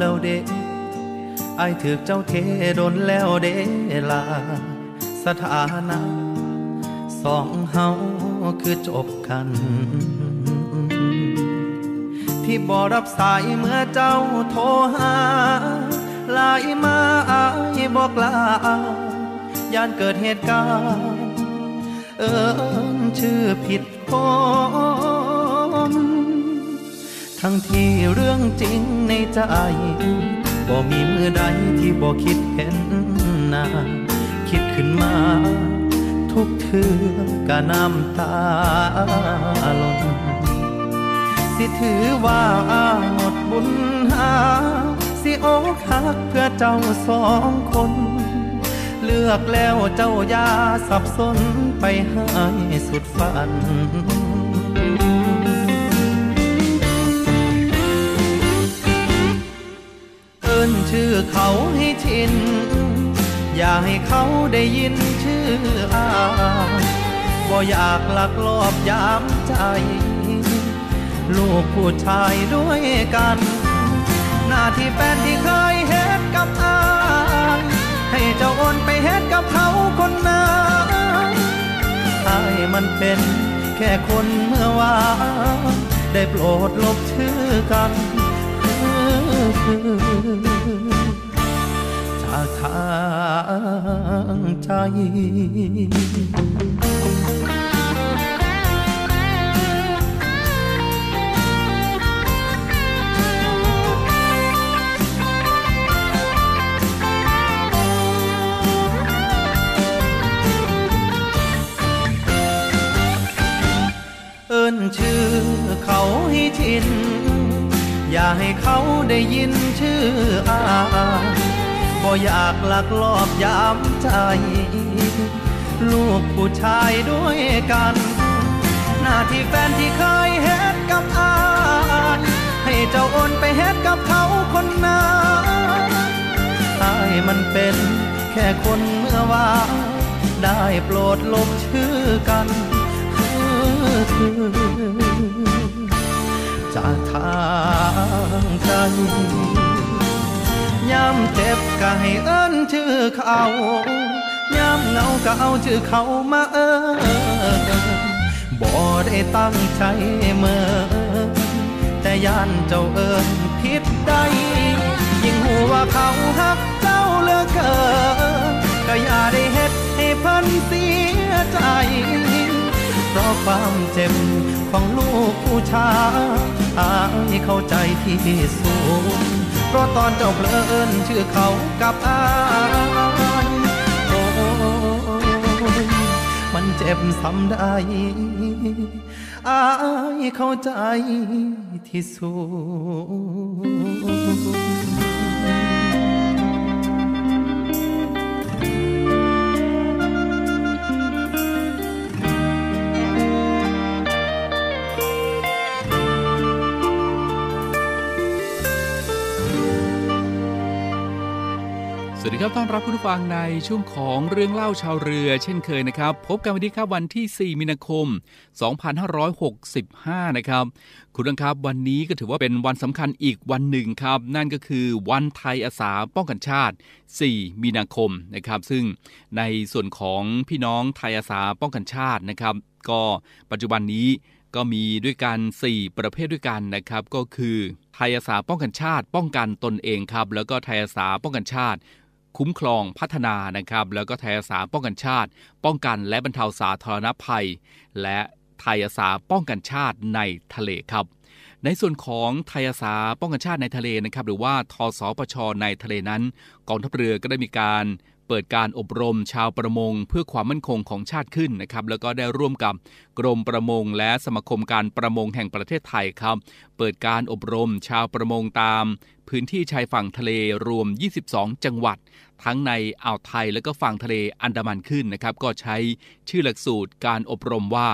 แล้วเดไอถือเจ้าเทโดนแล้วเดลา สถานะ สองเฮาคือจบกัน ที่บอรับสายเมื่อเจ้าโทรหาลายมาอายบอกลายานเกิดเหตุการณ์ เอิญชื่อผิดคน ทั้งที่เรื่องจริงในใจบ่มีมือใดที่บ่คิดเห็นนาคิดขึ้นมา ทุกเทือกะน้ำตาลนสิถือว่าหมดบุญหา สิโอกหักเพื่อเจ้าสองคน เลือกแล้วเจ้ายาสับสนไปให้สุดฝัน ชื่อเขาให้ชิน อย่าให้เขาได้ยินชื่ออาบ่อยากลักลอบยามใจ ลูกผู้ชายด้วยกัน หน้าที่แฟนที่เคยเฮ็ดกับอายให้เจ้าโอนไปเฮ็ดกับเขาคนนั้นอายมันเป็นแค่คนเมื่อวานได้โปรดลบชื่อกัน จากทางใจเอิ้นชื่อเขาให้ชิน อย่าให้เขาได้ยินชื่ออาบ่อยากหลักลอบยามใจ ลูกผู้ชายด้วยกัน หน้าที่แฟนที่เคยเฮ็ดกับอาให้เจ้าโอนไปเฮ็ดกับเขาคนนั้นอายมันเป็นแค่คนเมื่อวานได้โปรดลบชื่อกัน จากทางใจย้ำเจ็บก็ให้เอิ้นชื่อเขาย้ำเงาก็เอาชื่อเขามาเอิ้นบ่ได้ตั้งใจเมื่อแต่ย่านเจ้าเอิ้นผิดใดยิ่งหัวเขาหักเจ้าเลือเกินก็อย่าได้เฮ็ดให้เพิ่นเสียใจ เพราะความเจ็บของลูกผู้ชายอายเข้าใจที่สุดเพราะตอนเจ้าเพลินชื่อเขากับอายโอ้มันเจ็บซ้ำได้อายเข้าใจที่สุด ดีครับต้อนรับคุณผู้ฟังในช่วงของเรื่องเล่าชาวเรือ เช่นเคยนะครับ พบกันวันนี้ครับวันที่ 4 มีนาคม 2565 นะครับ คุณผู้ครับวันนี้ก็ถือว่าเป็นวันสำคัญอีกวันหนึ่งครับ นั่นก็คือวันไทยอาสาป้องกันชาติ 4 มีนาคมนะครับ ซึ่งในส่วนของพี่น้องไทยอาสาป้องกันชาตินะครับ ก็ปัจจุบันนี้ก็มีด้วยกัน 4 ประเภทด้วยกันนะครับ ก็คือไทยอาสาป้องกันชาติ ป้องกันตนเองครับ แล้วก็ไทยอาสาป้องกันชาติ คุ้มครองพัฒนานะครับ แล้วก็ไทยอาสาป้องกันชาติ ป้องกันและบรรเทาสาธารณภัย และไทยอาสาป้องกันชาติในทะเลครับ ในส่วนของไทยอาสาป้องกันชาติในทะเลนะครับ หรือว่าทสปชในทะเลนั้นกองทัพเรือก็ได้มีการเปิดการอบรมชาวประมงเพื่อความมั่นคงของชาติขึ้นนะครับ แล้วก็ได้ร่วมกับ กรมประมงและสมาคมการประมงแห่งประเทศไทยครับ เปิดการอบรมชาวประมงตาม พื้นที่ชายฝั่งทะเลรวม 22 จังหวัด ทั้งในอ่าวไทยและก็ฝั่งทะเลอันดามันขึ้นนะครับ ก็ใช้ชื่อหลักสูตรการอบรมว่า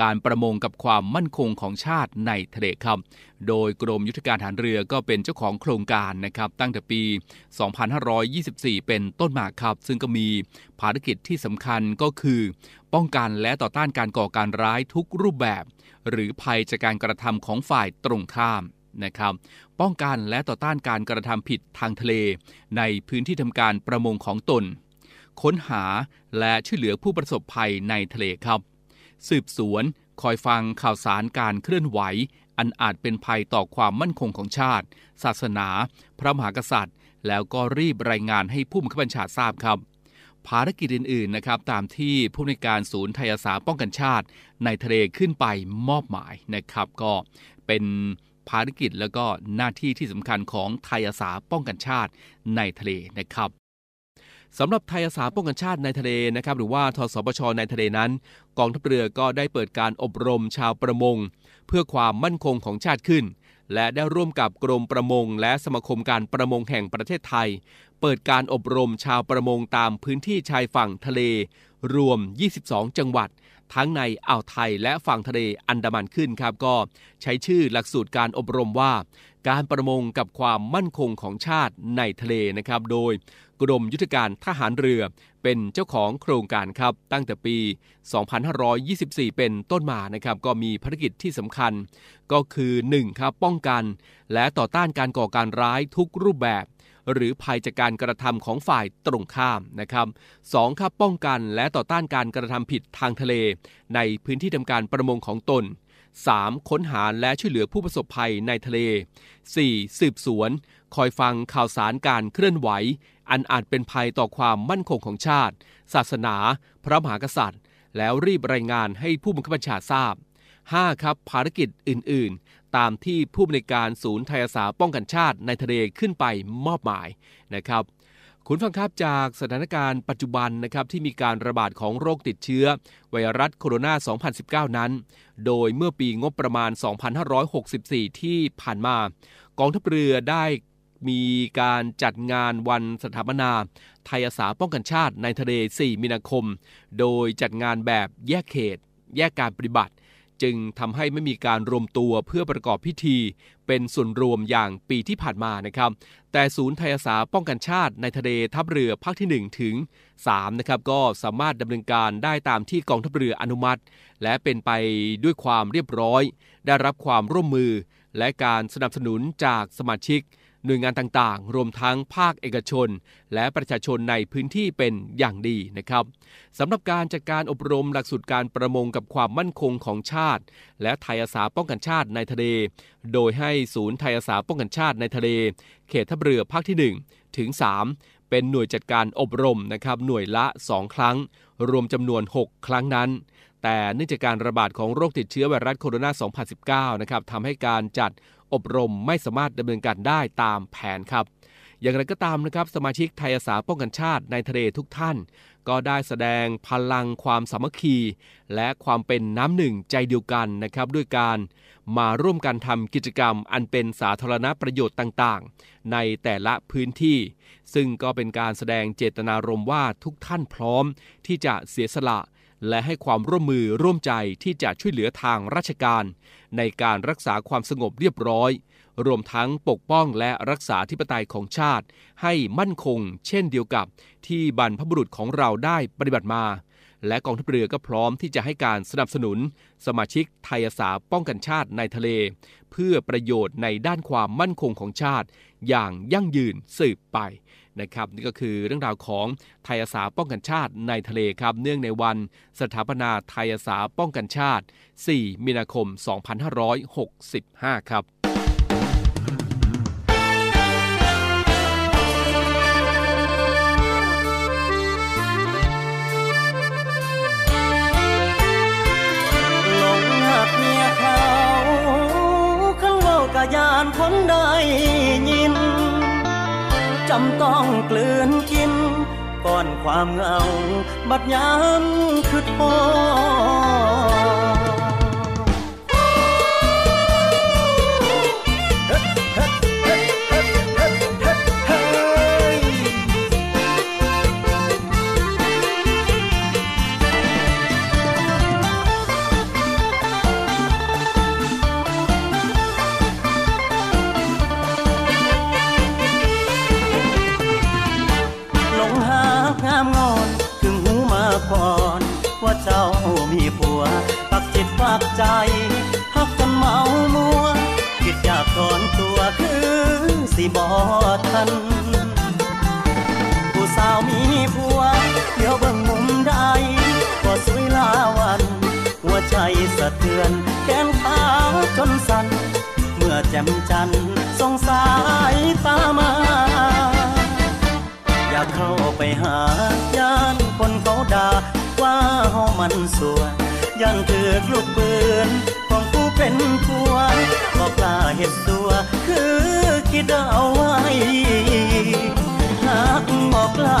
การประมงกับความมั่นคงของชาติในทะเลครับ โดยกรมยุทธการฐานเรือก็เป็นเจ้าของโครงการนะครับ ตั้งแต่ปี 2524 เป็นต้นมาครับ ซึ่งก็มีภารกิจที่สำคัญก็คือ ป้องกันและต่อต้านการก่อการร้ายทุกรูปแบบ หรือภัยจากการกระทำของฝ่ายตรงข้ามนะครับ ป้องกันและต่อต้านการกระทำผิดทางทะเล ในพื้นที่ทำการประมงของตน ค้นหาและช่วยเหลือผู้ประสบภัยในทะเลครับ สืบสวนคอยฟังข่าวสารการเคลื่อนไหว อันอาจเป็นภัยต่อความมั่นคงของชาติ ศาสนา พระมหากษัตริย์ แล้วก็รีบรายงานให้ผู้บังคับบัญชาทราบครับ ภารกิจอื่นๆนะครับตามที่ผู้ในการศูนย์ไทยอาสาป้องกันชาติ ในทะเลขึ้นไปมอบหมายนะครับ ก็เป็นภารกิจแล้วก็หน้าที่ที่สำคัญของไทยอาสาป้องกันชาติในทะเลนะครับสำหรับไทยอาสาป้องกันชาติในทะเลนะครับหรือว่าทสปชในทะเลนั้น กองทัพเรือก็ได้เปิดการอบรมชาวประมง เพื่อความมั่นคงของชาติขึ้น และได้ร่วมกับกรมประมง และสมาคมการประมงแห่งประเทศไทย เปิดการอบรมชาวประมงตามพื้นที่ชายฝั่งทะเล รวม 22 จังหวัด ทั้งในอ่าวไทยและฝั่งทะเลอันดามันขึ้นครับก็ใช้ชื่อหลักสูตรการอบรมว่า การประมงกับความมั่นคงของชาติในทะเลนะครับ โดยกรมยุทธการทหารเรือเป็นเจ้าของโครงการครับ ตั้งแต่ปี 2524 เป็นต้นมานะครับ ก็มีภารกิจที่สำคัญ ก็คือ 1. ครับป้องกัน และต่อต้านการก่อการร้ายทุกรูปแบบ หรือภัยจากการกระทำของฝ่ายตรงข้ามนะครับ 2. ครับป้องกันและต่อต้านการกระทำผิดทางทะเล ในพื้นที่ทำการประมงของตน 3. ค้นหาและช่วยเหลือผู้ประสบภัยในทะเล 4. สืบสวน คอยฟังข่าวสารการเคลื่อนไหว อันอาจเป็นภัยต่อความมั่นคงของชาติ ศาสนา พระมหากษัตริย์ แล้วรีบรายงานให้ผู้บังคับบัญชาทราบ 5. ครับภารกิจอื่น ๆ ตามที่ผู้บริการศูนย์ไทยอาสาป้องกันชาติในทะเลขึ้นไปมอบหมายนะครับคุณฟังครับจากสถานการณ์ปัจจุบันนะครับที่มีการระบาดของโรคติดเชื้อ ไวรัสโคโรนา 2019 นั้น โดยเมื่อปีงบประมาณ 2564 ที่ผ่านมา กองทัพเรือได้มีการจัดงานวันสถาปนา ไทยอาสาป้องกันชาติในทะเล 4 มีนาคม โดยจัดงานแบบแยกเขต แยกการปฏิบัติ จึงทำให้ไม่มีการรวมตัวเพื่อประกอบพิธี เป็นส่วนรวมอย่างปีที่ผ่านมานะครับ แต่ศูนย์ไทยอาสาป้องกันชาติในทะเลทัพเรือภาคที่ 1 ถึง 3 นะครับ ก็สามารถดำเนินการได้ตามที่กองทัพเรืออนุมัติ และเป็นไปด้วยความเรียบร้อย ได้รับความร่วมมือ และการสนับสนุนจากสมาชิก หน่วยงานต่างๆ รวมทั้งภาคเอกชน และประชาชนในพื้นที่เป็นอย่างดีนะครับสำหรับการจัดการอบรมหลักสูตรการประมงกับความมั่นคงของชาติ และไทยอาสาป้องกันชาติในทะเล โดยให้ศูนย์ไทยอาสาป้องกันชาติในทะเล เขตทัพเรือภาคที่ 1 ถึง 3 เป็นหน่วยจัดการอบรมนะครับหน่วยละ 2 ครั้ง รวมจำนวน 6 ครั้งนั้นแต่เนื่องจากการระบาดของโรคติดเชื้อไวรัสโคโรนา 2019 นะครับทำให้การจัด อบรมไม่สามารถดำเนินการได้ตามแผนครับ อย่างไรก็ตามนะครับ สมาชิกไทยอาสาป้องกันชาติในทะเลทุกท่าน ก็ได้แสดงพลังความสามัคคี และความเป็นน้ำหนึ่งใจเดียวกันนะครับ ด้วยการมาร่วมกันทำกิจกรรมอันเป็นสาธารณประโยชน์ต่างๆ ในแต่ละพื้นที่ ซึ่งก็เป็นการแสดงเจตนารมณ์ว่าทุกท่านพร้อมที่จะเสียสละ และให้ความร่วมมือร่วมใจที่จะช่วยเหลือทางราชการ ในการรักษาความสงบเรียบร้อย รวมทั้งปกป้องและรักษาธิปไตยของชาติ ให้มั่นคง เช่นเดียวกับที่บรรพบุรุษของเราได้ปฏิบัติมา และกองทัพเรือก็พร้อมที่จะให้การสนับสนุน สมาชิกไทยอาสาป้องกันชาติในทะเล เพื่อประโยชน์ในด้านความมั่นคงของชาติ อย่างยั่งยืนสืบไป นะครับนี่ก็คือเรื่องราวของไทยอาสาป้องกันชาติในทะเลครับ เนื่องในวันสถาปนาไทยอาสาป้องกันชาติ 4 มีนาคม 2565 ครับยาขันวอำต้อง กลืนกินก่อนความเหงา บัดยามคือทอ ดเอาไว้หากบอกลา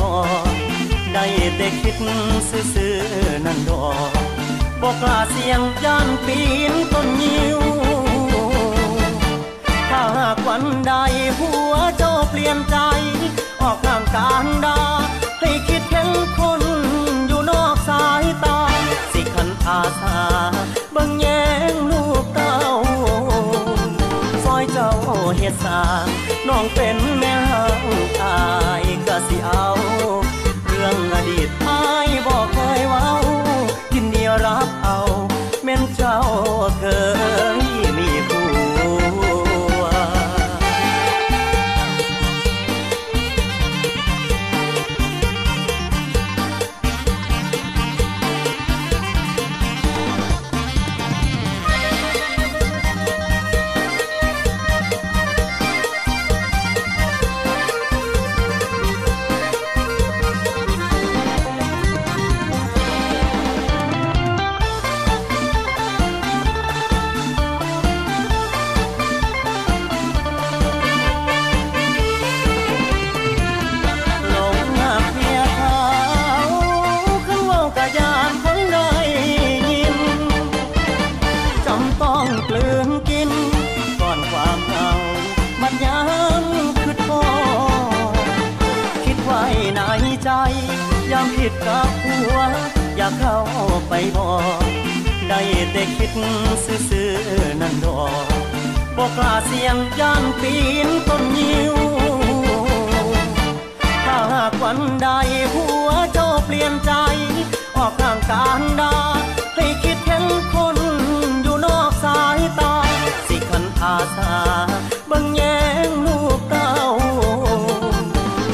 บอกได้แต่คิดซื่อๆนั่นดอกบอกกล้าเสียงย่านปีนต้นยิวถ้าหากวันใดหัวเจ้าเปลี่ยนใจ ออกทางการดา บอได้แต่คิดซื่อๆนั่นดอกบอกล้าเสียงย่านปีนต้นยิวถ้าหากวันใดหัวเจ้าเปลี่ยนใจ ออกทางการดาให้คิดเห็นคนอยู่นอกสายตา สิขันอาสาบังแยงลูกเต้า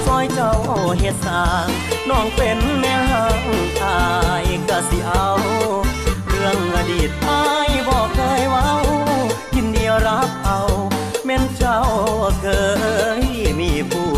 ซอยเจ้าเฮ็ดสา น้องเป็นแม่หางอายก็สิเอา เรื่องอดีตอายบอกเคยเว้า ยินดีรับเอา แม่นเจ้าเคยมีผู้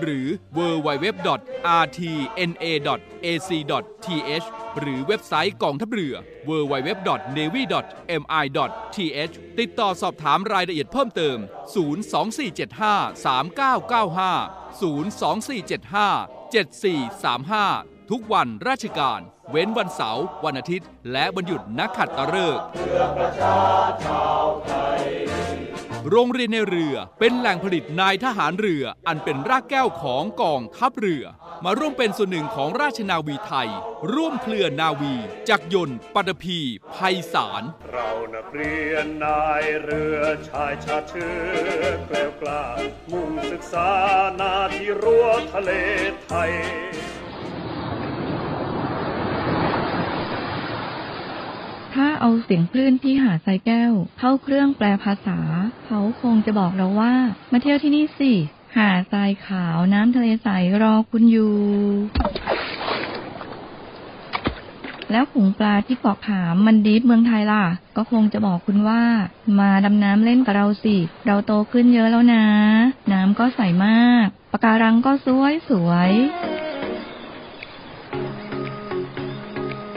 หรือ www.rtna.ac.th หรือเว็บไซต์กองทัพเรือ www.navy.mi.th ติดต่อสอบถามรายละเอียดเพิ่มเติม 024753995 02475 7435 ทุกวันราชการ เว้นวันเสาร์วันอาทิตย์ และวันหยุดนักขัดตฤกษ์ โรงเรียนในเรือเป็นแหล่งผลิตนายทหารเรือ อันเป็นรากแก้วของกองทัพเรือ มาร่วมเป็นส่วนหนึ่งของราชนาวีไทย ร่วมเคลื่อนนาวีจักรยนต์ปัตภีภัยสาร เรานักเรียนนายเรือชายชาเชื้อแกล้วกล้ามุ่งศึกษานาที่รั้วทะเลไทย ถ้าเอาเสียงคลื่นที่หาดทรายแก้ว เข้าเครื่องแปลภาษา เขาคงจะบอกเราว่า มาเที่ยวที่นี่สิหาดทรายขาวน้ำทะเลใสรอคุณอยู่ แล้วผงปลาที่เกาะขามมันดีเมืองไทยล่ะ ก็คงจะบอกคุณว่า มาดำน้ำเล่นกับเราสิ เราโตขึ้นเยอะแล้วนะ น้ำก็ใสมากปะการังก็สวยสวย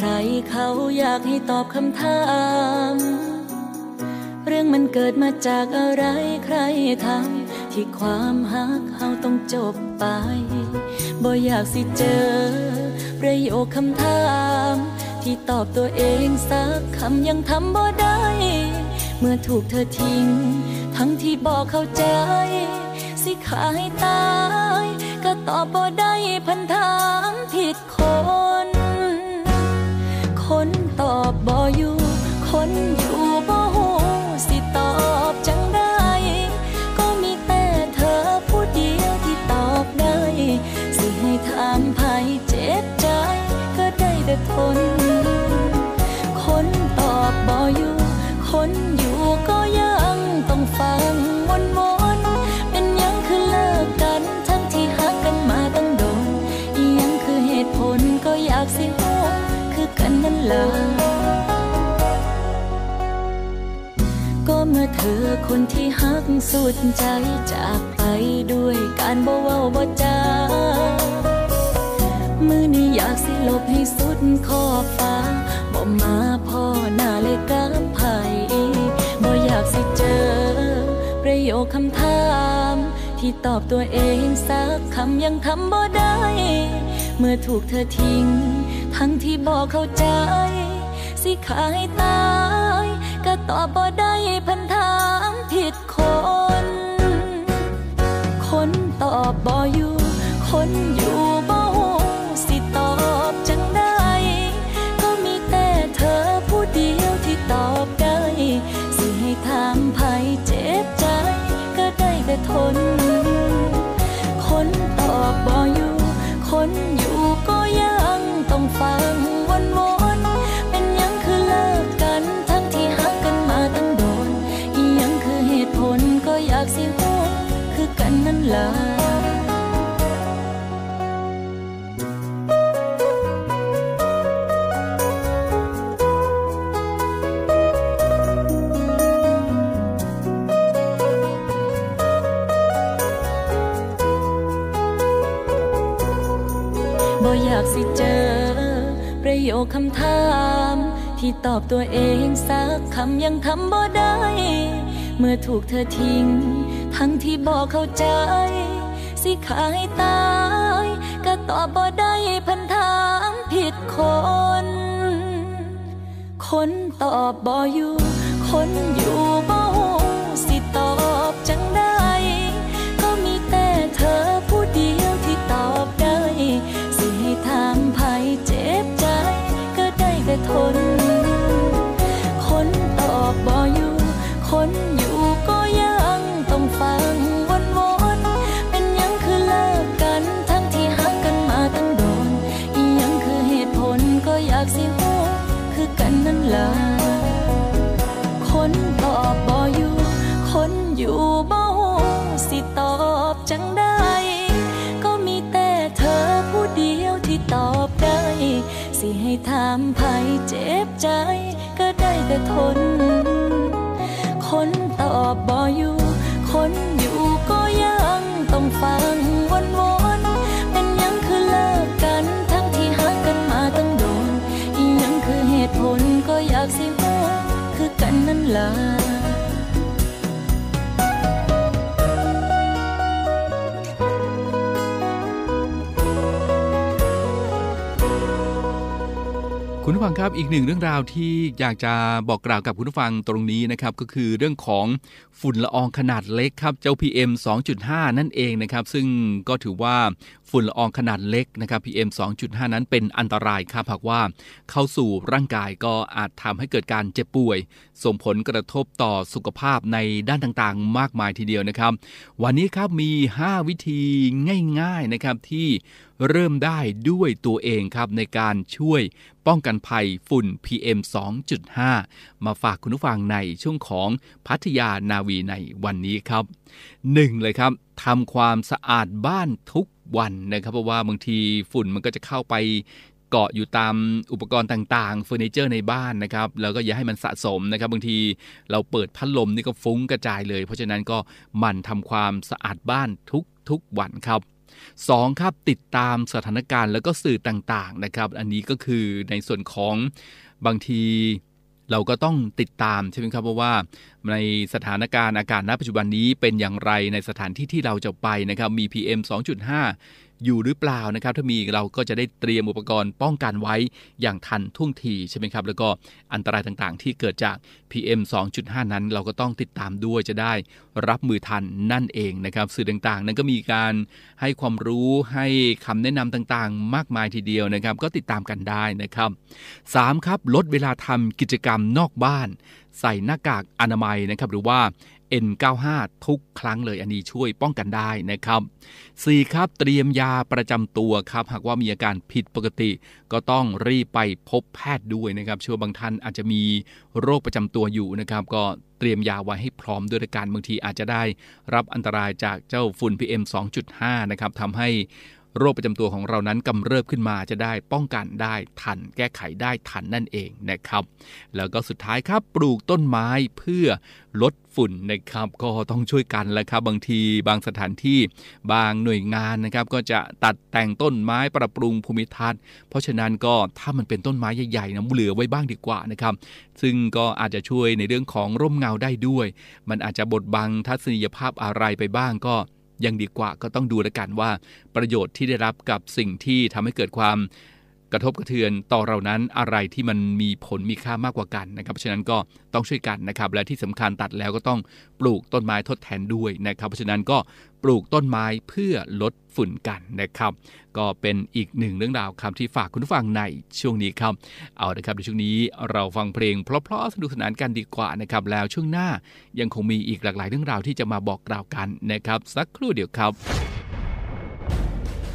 ใครเขาอยากให้ตอบคำถาม เรื่องมันเกิดมาจากอะไรใครทำที่ความหักเฮาต้องจบไป บ่อยากสิเจอ ประโยคคำถาม ที่ตอบตัวเองสักคำยังทำบ่ได้ เมื่อถูกเธอทิ้ง ทั้งที่บอกเข้าใจ สิขาให้ตาย ก็ตอบบ่ได้พันถามผิด คน เธอคนที่ฮักสุดใจจากไปด้วยการบ่เว้าบ่จามือนี้อยากสิลบให้สุดขอบฟ้าบ่มาพ่อหน้าเลยกับไผบ่อยากสิเจอ ประโยคคำถาม ที่ตอบตัวเองสักคำยังทำบ่ได้ เมื่อถูกเธอทิ้ง ทั้งที่บอกเข้าใจ สิขายตา ก็ตอบบ่ได้พันถามผิดคน คนตอบบ่อยู่ คนอยู่บ่ฮู้สิตอบจังได้ ก็มีแต่เธอผู้เดียวที่ตอบได้ สิให้ถามไผเจ็บใจ ก็ได้แต่ทน คนตอบบ่อยู่ คนอยู่ก็ยังต้องฟัง ล่ะบ่อยากสิเจอ ประโยคคำถาม ที่ตอบตัวเองสักคำยังทำบ่ได้ เมื่อถูกเธอทิ้ง ทั้งที่บอกเข้าใจ สิขายตาย ก็ตอบบ่ได้พันถามผิดคน คนตอบบ่อยู่ คนอยู่บ่ฮู้สิตอบจังได้ ก็มีแต่เธอผู้เดียวที่ตอบได้ สิให้ถามไผเจ็บใจ ก็ได้แต่ทน คนตอบบ่อยู่ คน สิให้ถามไผเจ็บใจ ก็ได้แต่ทน คนตอบบ่อยู่ คนอยู่ก็ยังต้องฟังวนวนๆเป็นยังคือเลิกกัน ทั้งที่หักกันมาตั้งโดนอียังคือเหตุผลก็อยากสิฮู้คือกันนั่นล่ะ ผู้ฟังครับอีกหนึ่งเรื่องราวที่อยากจะบอกกล่าวกับคุณผู้ฟังตรงนี้นะครับก็คือเรื่องของฝุ่นละอองขนาดเล็กครับเจ้า PM 2.5 นั่นเองนะครับซึ่งก็ถือว่า ฝุ่นละอองขนาดเล็กนะครับ PM 2.5 นั้นเป็นอันตรายครับหากว่าเข้าสู่ร่างกายก็อาจทำให้เกิดการเจ็บป่วย ส่งผลกระทบต่อสุขภาพในด้านต่างๆ มากมายทีเดียวนะครับ วันนี้ครับมี 5 วิธีง่ายๆนะครับที่เริ่มได้ด้วยตัวเองครับในการช่วยป้องกันภัยฝุ่น PM 2.5 มาฝากคุณผู้ฟังในช่วงของพัทยานาวีในวันนี้ครับ 1. เลยครับทำความสะอาดบ้านทุก วันนะครับ เพราะว่าบางทีฝุ่นมันก็จะเข้าไปเกาะอยู่ตามอุปกรณ์ต่างๆเฟอร์นิเจอร์ในบ้านนะครับแล้วก็อย่าให้มันสะสมนะครับ บางทีเราเปิดพัดลมนี่ก็ฟุ้งกระจายเลย เพราะฉะนั้นก็หมั่นทำความสะอาดบ้านทุกๆวันครับ 2. ครับติดตามสถานการณ์แล้วก็สื่อต่างๆนะครับ อันนี้ก็คือในส่วนของบางที เราก็ต้องติดตามใช่ไหมครับเพราะว่าในสถานการณ์อากาศณปัจจุบันนี้เป็นอย่างไรในสถานที่ที่เราจะไปนะครับมี PM 2.5 อยู่หรือเปล่านะครับ ถ้ามีเราก็จะได้เตรียมอุปกรณ์ป้องกันไว้อย่างทันท่วงทีใช่ไหมครับ แล้วก็อันตรายต่างๆ ที่เกิดจาก PM 2.5 นั้น เราก็ต้องติดตามด้วยจะได้รับมือทันนั่นเองนะครับ สื่อต่างๆ นั้นก็มีการให้ความรู้ให้คำแนะนำต่างๆ มากมายทีเดียวนะครับ ก็ติดตามกันได้นะครับ 3. ครับลดเวลาทำกิจกรรมนอกบ้าน ใส่หน้ากากอนามัยนะครับหรือว่า N95 ทุกครั้งเลยอันนี้ช่วยป้องกันได้นะครับ 4. ครับเตรียมยาประจำตัวครับ หากว่ามีอาการผิดปกติ ก็ต้องรีบไปพบแพทย์ด้วยนะครับเชื่อบางท่านอาจจะมีโรคประจำตัวอยู่นะครับ ก็เตรียมยาไว้ให้พร้อมด้วยการบางทีอาจจะได้รับอันตรายจากเจ้าฝุ่น PM 2.5 นะครับทำให้ โรคประจำตัวของเรานั้นกำเริบขึ้นมาจะได้ป้องกันได้ทัน แก้ไขได้ทันนั่นเองนะครับ แล้วก็สุดท้ายครับปลูกต้นไม้เพื่อลดฝุ่นนะครับก็ต้องช่วยกันแหละครับบางทีบางสถานที่บางหน่วยงานนะครับ ก็จะตัดแต่งต้นไม้ปรับปรุงภูมิทัศน์เพราะฉะนั้นก็ถ้ามันเป็นต้นไม้ใหญ่ๆนะเหลือไว้บ้างดีกว่านะครับ ซึ่งก็อาจจะช่วยในเรื่องของร่มเงาได้ด้วย มันอาจจะบดบังทัศนียภาพอะไรไปบ้างก็ ยังดีกว่าก็ต้องดูแล้วกันว่าประโยชน์ที่ได้รับกับสิ่งที่ทำให้เกิดความ กระทบกระเทือนต่อเรานั้นอะไรที่มันมีผลมีค่ามากกว่ากันนะครับเพราะฉะนั้นก็ต้องช่วยกันนะครับและที่สำคัญตัดแล้วก็ต้องปลูกต้นไม้ทดแทนด้วยนะครับเพราะฉะนั้นก็ปลูกต้นไม้เพื่อลดฝุ่นกันนะครับ ก็เป็นอีกหนึ่งเรื่องราวคำที่ฝากคุณผู้ฟังในช่วงนี้ครับ เอาละครับในช่วงนี้เราฟังเพลงเพราะๆสนุกสนานกันดีกว่านะครับ แล้วช่วงหน้ายังคงมีอีกหลากหลายเรื่องราวที่จะมาบอกกล่าวกันนะครับ สักครู่เดียวครับ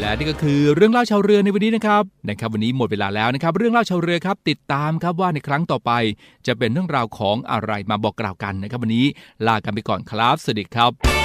และนี่ก็คือเรื่องเล่าชาวเรือในวันนี้นะครับนะครับวันนี้หมดเวลาแล้วนะครับ เรื่องเล่าชาวเรือครับติดตามครับว่าในครั้งต่อไป จะเป็นเรื่องราวของอะไรมาบอกกล่าวกันนะครับ วันนี้ลากันไปก่อนครับสวัสดีครับ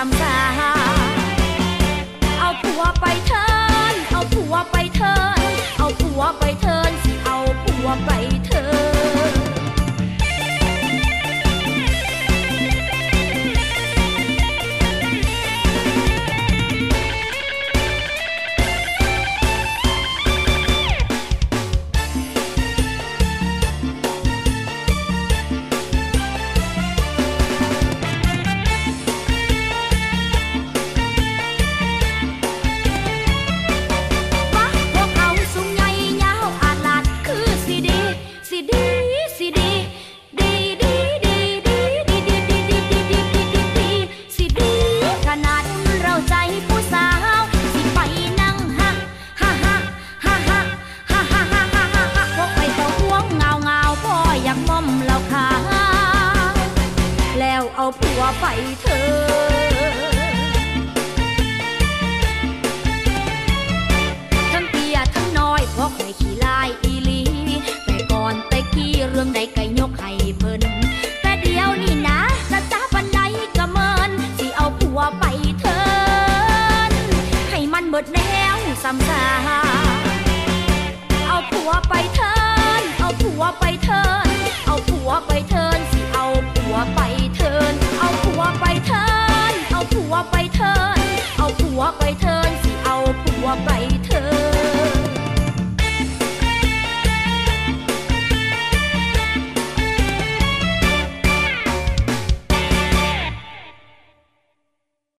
ซ้ำซาเอาผัวไปเถินเอาผัวไปเถินเอาผัวไปเถิน ไปเธอกไม่ขี้ลาอีลีแต่ก่อนแต่กี้เรื่องใดกยกให้เพิ่น แต่เดียวนี่นะนะจ้าปันใดก็เมินสิเอาผัวไปเถินให้มันหมดแนวสำคาเอาผัวไปเถินเอาผัวไปเถินเอาผัวไปเถิน